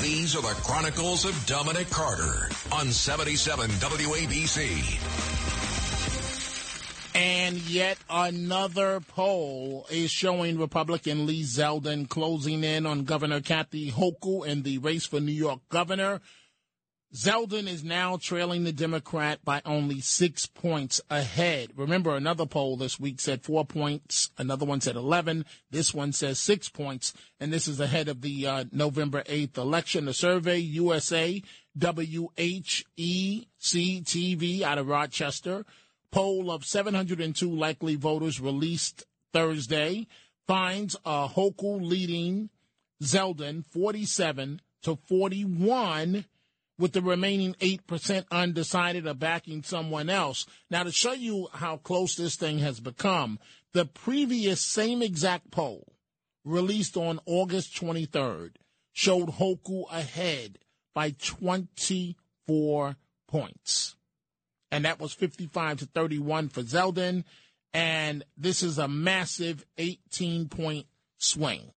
These are the Chronicles of Dominic Carter on 77 WABC. And yet another poll is showing Republican Lee Zeldin closing in on Governor Kathy Hochul in the race for New York governor. Zeldin is now trailing the Democrat by only six points ahead. Remember, another poll this week said four points. Another one said 11. This one says six points. And this is ahead of the uh, November 8th election. The survey, USA, WHEC TV out of Rochester, poll of 702 likely voters released Thursday finds a Hochul leading Zeldin 47 to 41 with the remaining 8% undecided or backing someone else. Now, to show you how close this thing has become, the previous same exact poll released on August 23rd showed Hochul ahead by 24 points. And that was 55 to 31 for Zeldin. And this is a massive 18 point swing.